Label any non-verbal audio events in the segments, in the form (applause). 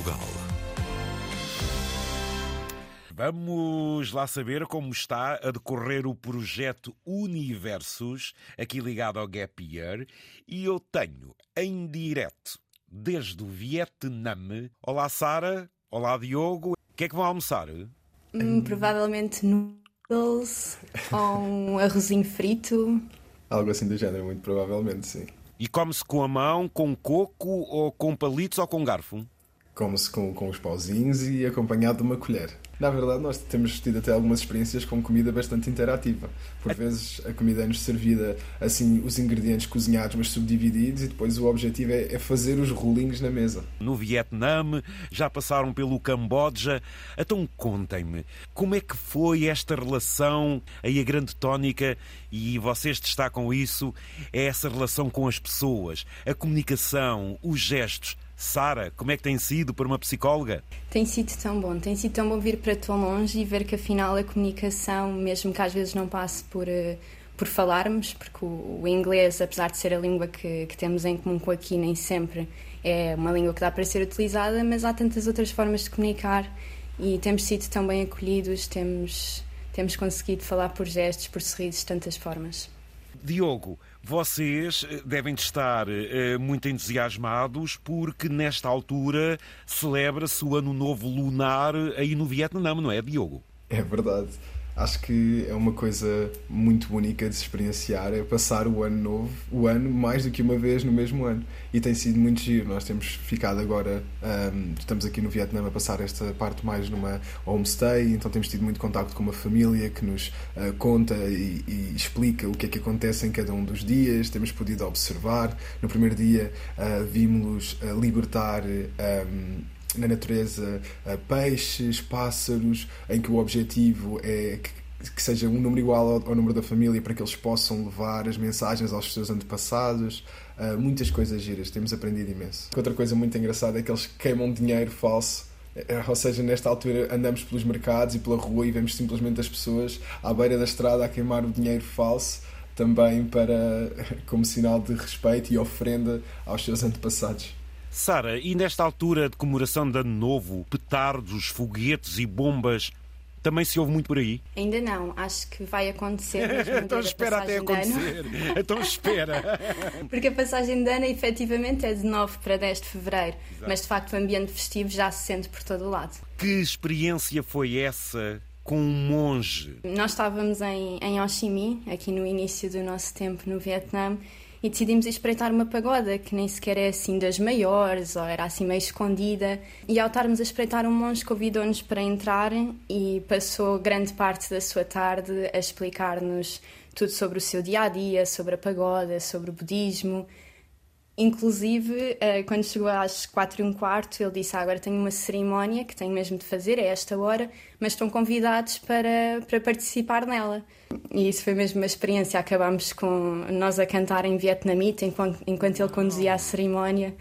Portugal. Vamos lá saber como está a decorrer o projeto Universos, aqui ligado ao Gap Year, e eu tenho em direto desde o Vietnã. Olá, Sara. Olá, Diogo. O que é que vão almoçar? Hum, provavelmente noodles (laughs) ou um arrozinho frito. Algo assim do género, muito provavelmente, sim. E come-se com a mão, com coco, ou com palitos ou com garfo? Come-se com, com os pauzinhos e acompanhado de uma colher. Na verdade, nós temos tido até algumas experiências com comida bastante interativa. Por vezes, a comida é-nos servida assim, os ingredientes cozinhados, mas subdivididos, e depois o objetivo é, é fazer os rolinhos na mesa. No Vietnã, já passaram pelo Camboja. Então, contem-me, como é que foi esta relação, aí a grande tónica, e vocês destacam isso, é essa relação com as pessoas, a comunicação, os gestos. Sara, como é que tem sido para uma psicóloga? Tem sido tão bom, tem sido tão bom vir para tão longe e ver que afinal a comunicação, mesmo que às vezes não passe por, uh, por falarmos, porque o, o, inglês, apesar de ser a língua que, que temos em comum com aqui, nem sempre é uma língua que dá para ser utilizada, mas há tantas outras formas de comunicar e temos sido tão bem acolhidos, temos, temos conseguido falar por gestos, por sorrisos, de tantas formas. Diogo, vocês eh, devem estar eh, muito entusiasmados porque nesta altura celebra-se o Ano Novo Lunar aí no Vietnã, não é, Diogo? É verdade acho que é uma coisa muito única de se experienciar, é passar o ano novo, o ano mais do que uma vez no mesmo ano. E tem sido muito giro. Nós temos ficado agora, um, estamos aqui no Vietnã a passar esta parte mais numa homestay, então temos tido muito contacto com uma família que nos uh, conta e, e, explica o que é que acontece em cada um dos dias. Temos podido observar. No primeiro dia uh, vimos uh, libertar. Um, na natureza peixes, pássaros, em que o objetivo é que, que seja um número igual ao, ao, número da família para que eles possam levar as mensagens aos seus antepassados. Uh, muitas coisas giras, temos aprendido imenso. Outra coisa muito engraçada é que eles queimam dinheiro falso. Eh, ou seja, nesta altura andamos pelos mercados e pela rua e vemos simplesmente as pessoas à beira da estrada a queimar o dinheiro falso também para (laughs) como sinal de respeito e ofrenda aos seus antepassados. Sara, e nesta altura de comemoração de Ano Novo, petardos, foguetes e bombas também se ouve muito por aí? Ainda não, acho que vai acontecer. (laughs) então espera até acontecer. então espera. (laughs) Porque a passagem de ano efetivamente é de 9 para 10 de fevereiro, Exato. mas de facto o ambiente festivo já se sente por todo o lado. Que experiência foi essa com um monge? Nós estávamos em, em Ho Chi Minh, aqui no início do nosso tempo no Vietnã, e decidimos espreitar uma pagoda que nem sequer é assim das maiores ou era assim meio escondida. E ao estarmos a espreitar, um monge convidou-nos para entrar e passou grande parte da sua tarde a explicar-nos tudo sobre o seu dia a dia, sobre a pagoda, sobre o budismo. Inclusive, eh, quando chegou às quatro e um quarto, ele disse: ah, Agora tenho uma cerimónia que tenho mesmo de fazer, é esta hora, mas estão convidados para, para participar nela. E isso foi mesmo uma experiência. Acabámos com nós a cantar em vietnamita enquanto, enquanto ele conduzia a cerimónia.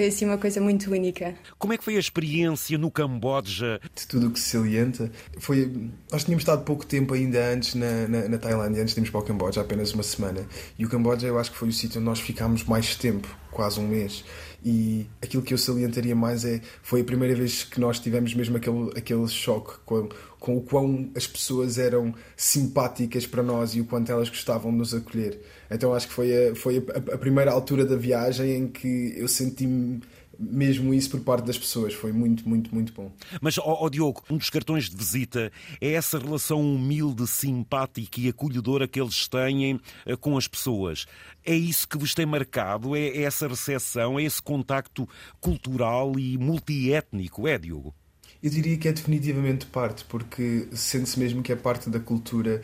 Foi assim uma coisa muito única. Como é que foi a experiência no Camboja? De tudo o que se salienta, foi. Nós tínhamos estado pouco tempo ainda antes na, na, na Tailândia, antes de irmos para o Camboja, apenas uma semana. E o Camboja eu acho que foi o sítio onde nós ficámos mais tempo, quase um mês. E aquilo que eu salientaria mais é. Foi a primeira vez que nós tivemos mesmo aquele, aquele choque com, com o quão as pessoas eram simpáticas para nós e o quanto elas gostavam de nos acolher. Então acho que foi a, foi a, a primeira altura da viagem em que eu senti-me mesmo isso por parte das pessoas. Foi muito, muito, muito bom. Mas, ó, Diogo, um dos cartões de visita é essa relação humilde, simpática e acolhedora que eles têm uh, com as pessoas. É isso que vos tem marcado? É, é essa recepção? É esse contacto cultural e multiétnico? É, Diogo? Eu diria que é definitivamente parte, porque sente-se mesmo que é parte da cultura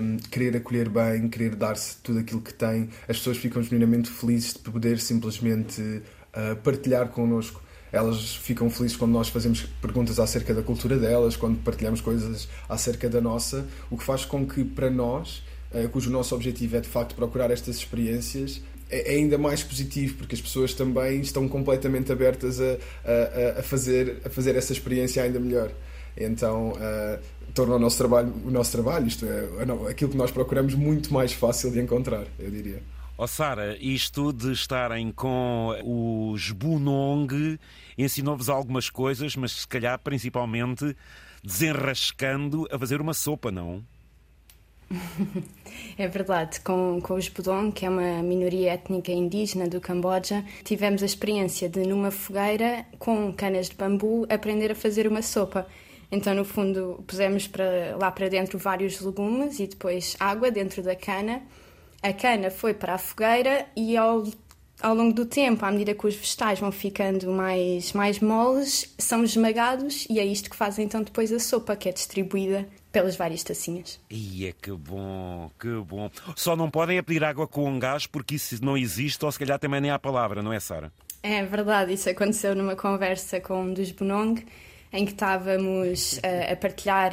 um, querer acolher bem, querer dar-se tudo aquilo que tem. As pessoas ficam genuinamente felizes de poder simplesmente uh, partilhar connosco. Elas ficam felizes quando nós fazemos perguntas acerca da cultura delas, quando partilhamos coisas acerca da nossa, o que faz com que, para nós, uh, cujo nosso objetivo é de facto procurar estas experiências, é, é ainda mais positivo porque as pessoas também estão completamente abertas a, a, a fazer, a fazer essa experiência ainda melhor. Então uh, torna o nosso trabalho, o nosso trabalho, isto é, aquilo que nós procuramos, muito mais fácil de encontrar, eu diria. Ó oh, Sara, isto de estarem com os Bunong ensinou-vos algumas coisas, mas se calhar principalmente desenrascando a fazer uma sopa, não? (laughs) É verdade, com, com os Budong, que é uma minoria étnica indígena do Camboja, tivemos a experiência de, numa fogueira, com canas de bambu, aprender a fazer uma sopa. Então, no fundo, pusemos para, lá para dentro vários legumes e depois água dentro da cana. A cana foi para a fogueira e ao, ao longo do tempo, à medida que os vegetais vão ficando mais, mais moles, são esmagados e é isto que faz então depois a sopa, que é distribuída pelas várias tacinhas. Ia, que bom, que bom. Só não podem é pedir água com gás porque isso não existe ou se calhar também nem há palavra, não é, Sara? É verdade, isso aconteceu numa conversa com um dos Bunong em que estávamos a, a partilhar,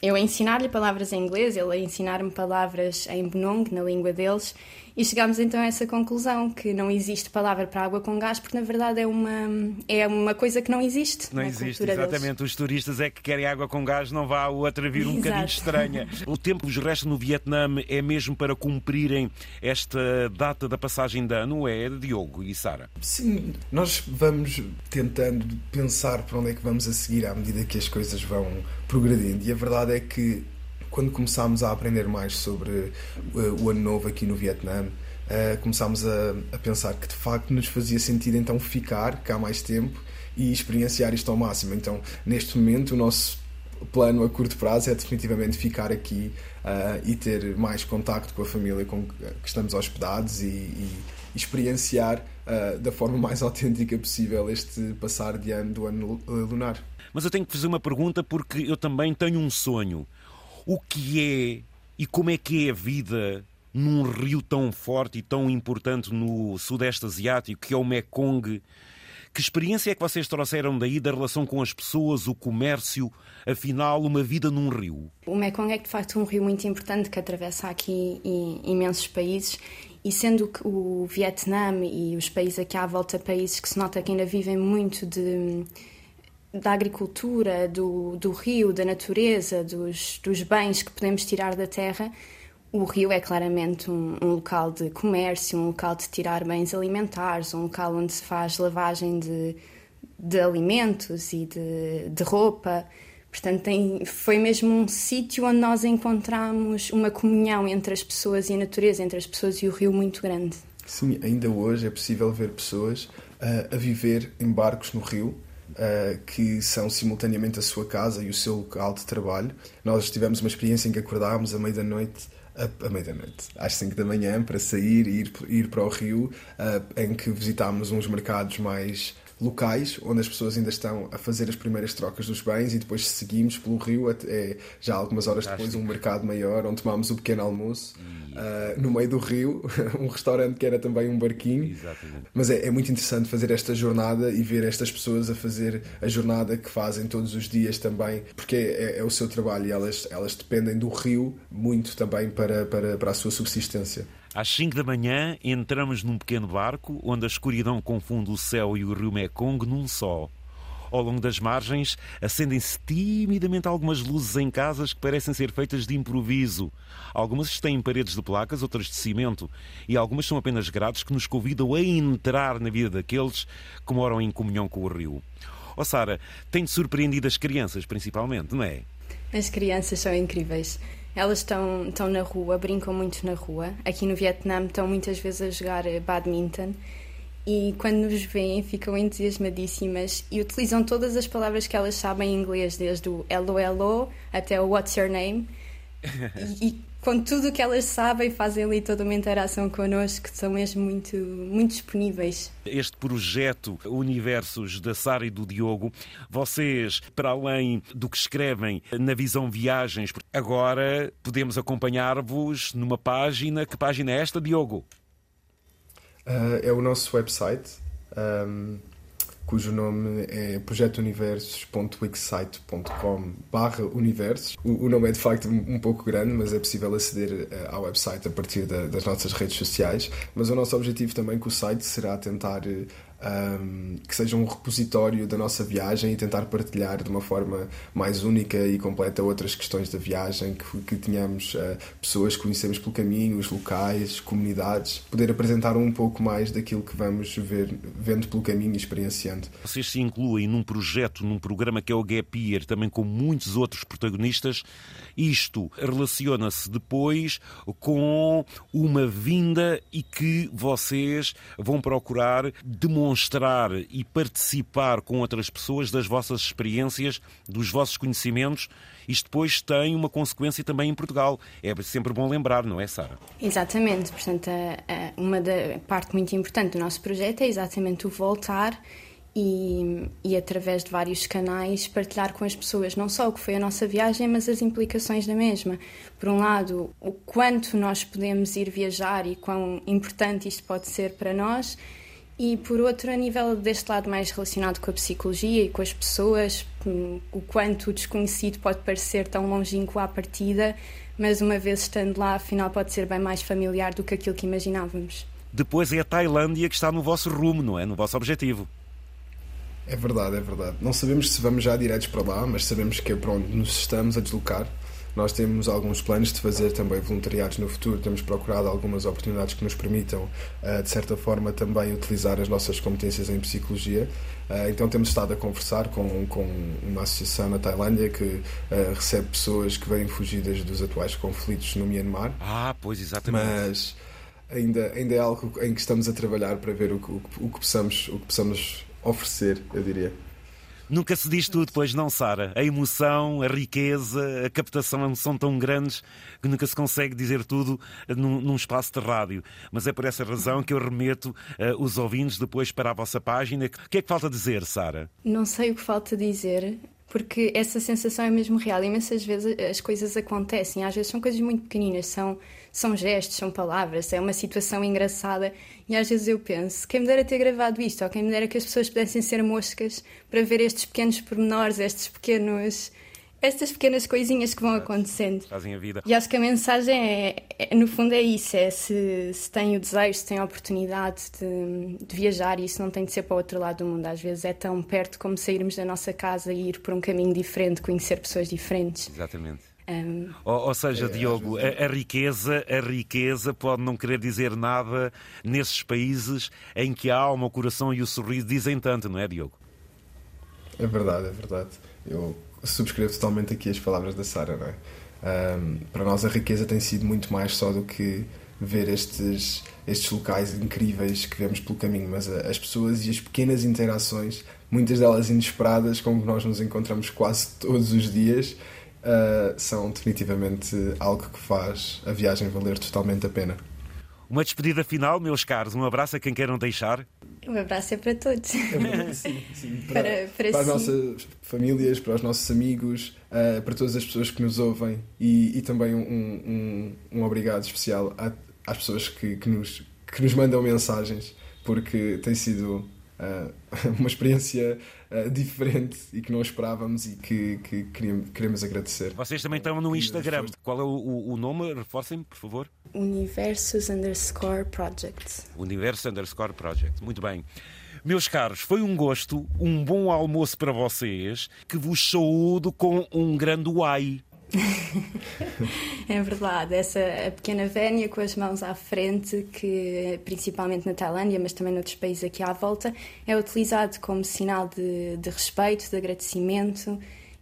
eu a ensinar-lhe palavras em inglês, ele a ensinar-me palavras em Bunong, na língua deles, e chegámos então a essa conclusão que não existe palavra para água com gás, porque na verdade é uma, é uma coisa que não existe. Não existe, exatamente. Deles. Os turistas é que querem água com gás, não vá a outra vir um Exato. bocadinho estranha. (laughs) O tempo que vos resta no Vietnã é mesmo para cumprirem esta data da passagem de ano, é, Diogo e Sara? Sim, nós vamos tentando pensar para onde é que vamos a seguir à medida que as coisas vão progredindo. E a verdade é que quando começámos a aprender mais sobre uh, o Ano Novo aqui no Vietnã, uh, começámos a, a, pensar que de facto nos fazia sentido então ficar cá mais tempo e experienciar isto ao máximo. Então, neste momento, o nosso plano a curto prazo é definitivamente ficar aqui uh, e ter mais contacto com a família com que estamos hospedados e, e experienciar uh, da forma (laughs) mais autêntica possível este passar de ano do ano lunar. Mas eu tenho que fazer uma pergunta porque eu também tenho um sonho o que é e como é que é a vida num rio tão forte e tão importante no Sudeste Asiático, que é o Mekong. Que experiência é que vocês trouxeram daí da relação com as pessoas, o comércio, afinal, uma vida num rio? O Mekong é de facto um rio muito importante que atravessa aqui imensos países e sendo que o Vietnã e os países aqui à volta, países que se nota que ainda vivem muito de da agricultura, do, do rio, da natureza, dos, dos bens que podemos tirar da terra, o rio é claramente um, um, local de comércio, um local de tirar bens alimentares, um local onde se faz lavagem de, de alimentos e de, de roupa. Portanto, tem, foi mesmo um sítio onde nós encontramos uma comunhão entre as pessoas e a natureza, entre as pessoas e o rio muito grande. Sim, ainda hoje é possível ver pessoas uh, a viver em barcos no rio uh, que são simultaneamente a sua casa e o seu local de trabalho. Nós tivemos uma experiência em que acordámos à meia da noite à meia da noite, às 5 da manhã, para sair e ir, ir para o Rio, uh, em que visitámos uns mercados mais locais onde as pessoas ainda estão a fazer as primeiras trocas dos bens e depois seguimos pelo rio até já algumas horas depois um mercado maior onde tomámos o pequeno almoço uh, no meio do rio (laughs) um restaurante que era também um barquinho. Exatamente. mas é, é, muito interessante fazer esta jornada e ver estas pessoas a fazer a jornada que fazem todos os dias também porque é, é o seu trabalho e elas, elas dependem do rio muito também para, para, para a sua subsistência às 5 da manhã, entramos num pequeno barco onde a escuridão confunde o céu e o rio Mekong num só. Ao longo das margens, acendem-se timidamente algumas luzes em casas que parecem ser feitas de improviso. Algumas têm paredes de placas, outras de cimento, e algumas são apenas grades que nos convidam a entrar na vida daqueles que moram em comunhão com o rio. Oh, Sara, tem-te surpreendido as crianças, principalmente, não é? As crianças são incríveis. Elas estão, estão na rua, brincam muito na rua. Aqui no Vietnã estão muitas vezes a jogar eh, badminton e quando nos veem ficam entusiasmadíssimas e utilizam todas as palavras que elas sabem em inglês, desde o hello hello até o what's your name. (laughs) e, e com tudo o que elas sabem, fazem ali toda uma interação connosco, que são mesmo muito, muito disponíveis. Este projeto Universos da Sara e do Diogo, vocês, para além do que escrevem na Visão Viagens, agora podemos acompanhar-vos numa página. Que página é esta, Diogo? Uh, é o nosso website. Um cujo nome é projetouniversos.wixsite.com barra universos. O, nome é de facto um, pouco grande, mas é possível aceder uh, ao website a partir da, das nossas redes sociais. Mas o nosso objetivo também com o site será tentar uh, um, que seja um repositório da nossa viagem e tentar partilhar de uma forma mais única e completa outras questões da viagem, que, que tenhamos uh, pessoas que conhecemos pelo caminho, os locais, comunidades, poder apresentar um pouco mais daquilo que vamos ver, vendo pelo caminho e experienciando. Vocês se incluem num projeto, num programa que é o Gap Year, também com muitos outros protagonistas. Isto relaciona-se depois com uma vinda e que vocês vão procurar demonstrar demonstrar e participar com outras pessoas das vossas experiências, dos vossos conhecimentos. Isto depois tem uma consequência também em Portugal. É sempre bom lembrar, não é, Sara? Exatamente. Portanto, uma da parte muito importante do nosso projeto é exatamente o voltar e, e, através de vários canais partilhar com as pessoas não só o que foi a nossa viagem, mas as implicações da mesma. Por um lado, o quanto nós podemos ir viajar e quão importante isto pode ser para nós, e por outro, a nível deste lado mais relacionado com a psicologia e com as pessoas, hum, o quanto o desconhecido pode parecer tão longínquo à partida, mas uma vez estando lá, afinal pode ser bem mais familiar do que aquilo que imaginávamos. Depois é a Tailândia que está no vosso rumo, não é? No vosso objetivo. É verdade, é verdade. Não sabemos se vamos já diretos para lá, mas sabemos que é para onde nos estamos a deslocar. Nós temos alguns planos de fazer também voluntariados no futuro, temos procurado algumas oportunidades que nos permitam, eh, de certa forma, também utilizar as nossas competências em psicologia. Eh, então temos estado a conversar com, com uma associação na Tailândia que eh, recebe pessoas que vêm fugidas dos atuais conflitos no Myanmar. Ah, pois exatamente. Mas ainda, ainda é algo em que estamos a trabalhar para ver o que, o, o que, possamos, o que possamos oferecer, eu diria. Nunca se diz tudo, pois não, Sara? A emoção, a riqueza, a captação são tão grandes que nunca se consegue dizer tudo num, num espaço de rádio. Mas é por essa razão que eu remeto uh, os ouvintes depois para a vossa página. O que é que falta dizer, Sara? Não sei o que falta dizer porque essa sensação é mesmo real. Imensas vezes as coisas acontecem, às vezes são coisas muito pequeninas, são, são gestos, são palavras, é uma situação engraçada. E às vezes eu penso: quem me dera ter gravado isto, ou quem me dera que as pessoas pudessem ser moscas para ver estes pequenos pormenores, estes pequenos estas pequenas coisinhas que vão acontecendo. Fazem a vida. E acho que a mensagem é, é no fundo é isso, é se, se tem o desejo, se tem a oportunidade de, de, viajar, e isso não tem de ser para o outro lado do mundo, às vezes é tão perto como sairmos da nossa casa e ir por um caminho diferente, conhecer pessoas diferentes. Exatamente. Um... Ou, ou, seja, é, Diogo, a, a, riqueza, a riqueza pode não querer dizer nada nesses países em que a alma, o coração e o sorriso dizem tanto, não é, Diogo? É verdade, é verdade. Eu subscrevo totalmente aqui as palavras da Sara, não é? Um, para nós a riqueza tem sido muito mais só do que ver estes, estes locais incríveis que vemos pelo caminho, mas as pessoas e as pequenas interações, muitas delas inesperadas, com que nós nos encontramos quase todos os dias, uh, são definitivamente algo que faz a viagem valer totalmente a pena. Uma despedida final, meus caros. Um abraço a quem queiram deixar. Um abraço é para todos. É (laughs) sim, sim. Para, para, para, para as nossas famílias, para os nossos amigos, uh, para todas as pessoas que nos ouvem e, e também um, um, um, obrigado especial às pessoas que, que, nos, que nos mandam mensagens, porque tem sido uh, (laughs) uma experiência uh, diferente e que não esperávamos e que, que queríamos, queremos agradecer. Vocês também estão no Instagram. Qual é o, o nome? Reforcem, por favor. Universos underscore project. Universo underscore project. Muito bem. Meus caros, foi um gosto, um bom almoço para vocês, que vos saúdo com um grande uai. (laughs) é verdade, essa pequena vénia com as mãos à frente, que principalmente na Tailândia, mas também noutros países aqui à volta, é utilizado como sinal de, de respeito, de agradecimento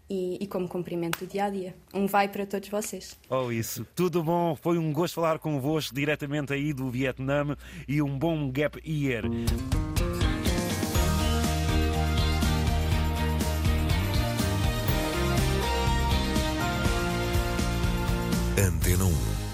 e, e, como cumprimento do dia a dia. Um vai para todos vocês. Oh, isso. Tudo bom. Foi um gosto falar convosco diretamente aí do Vietnã e um bom gap year. Antena 1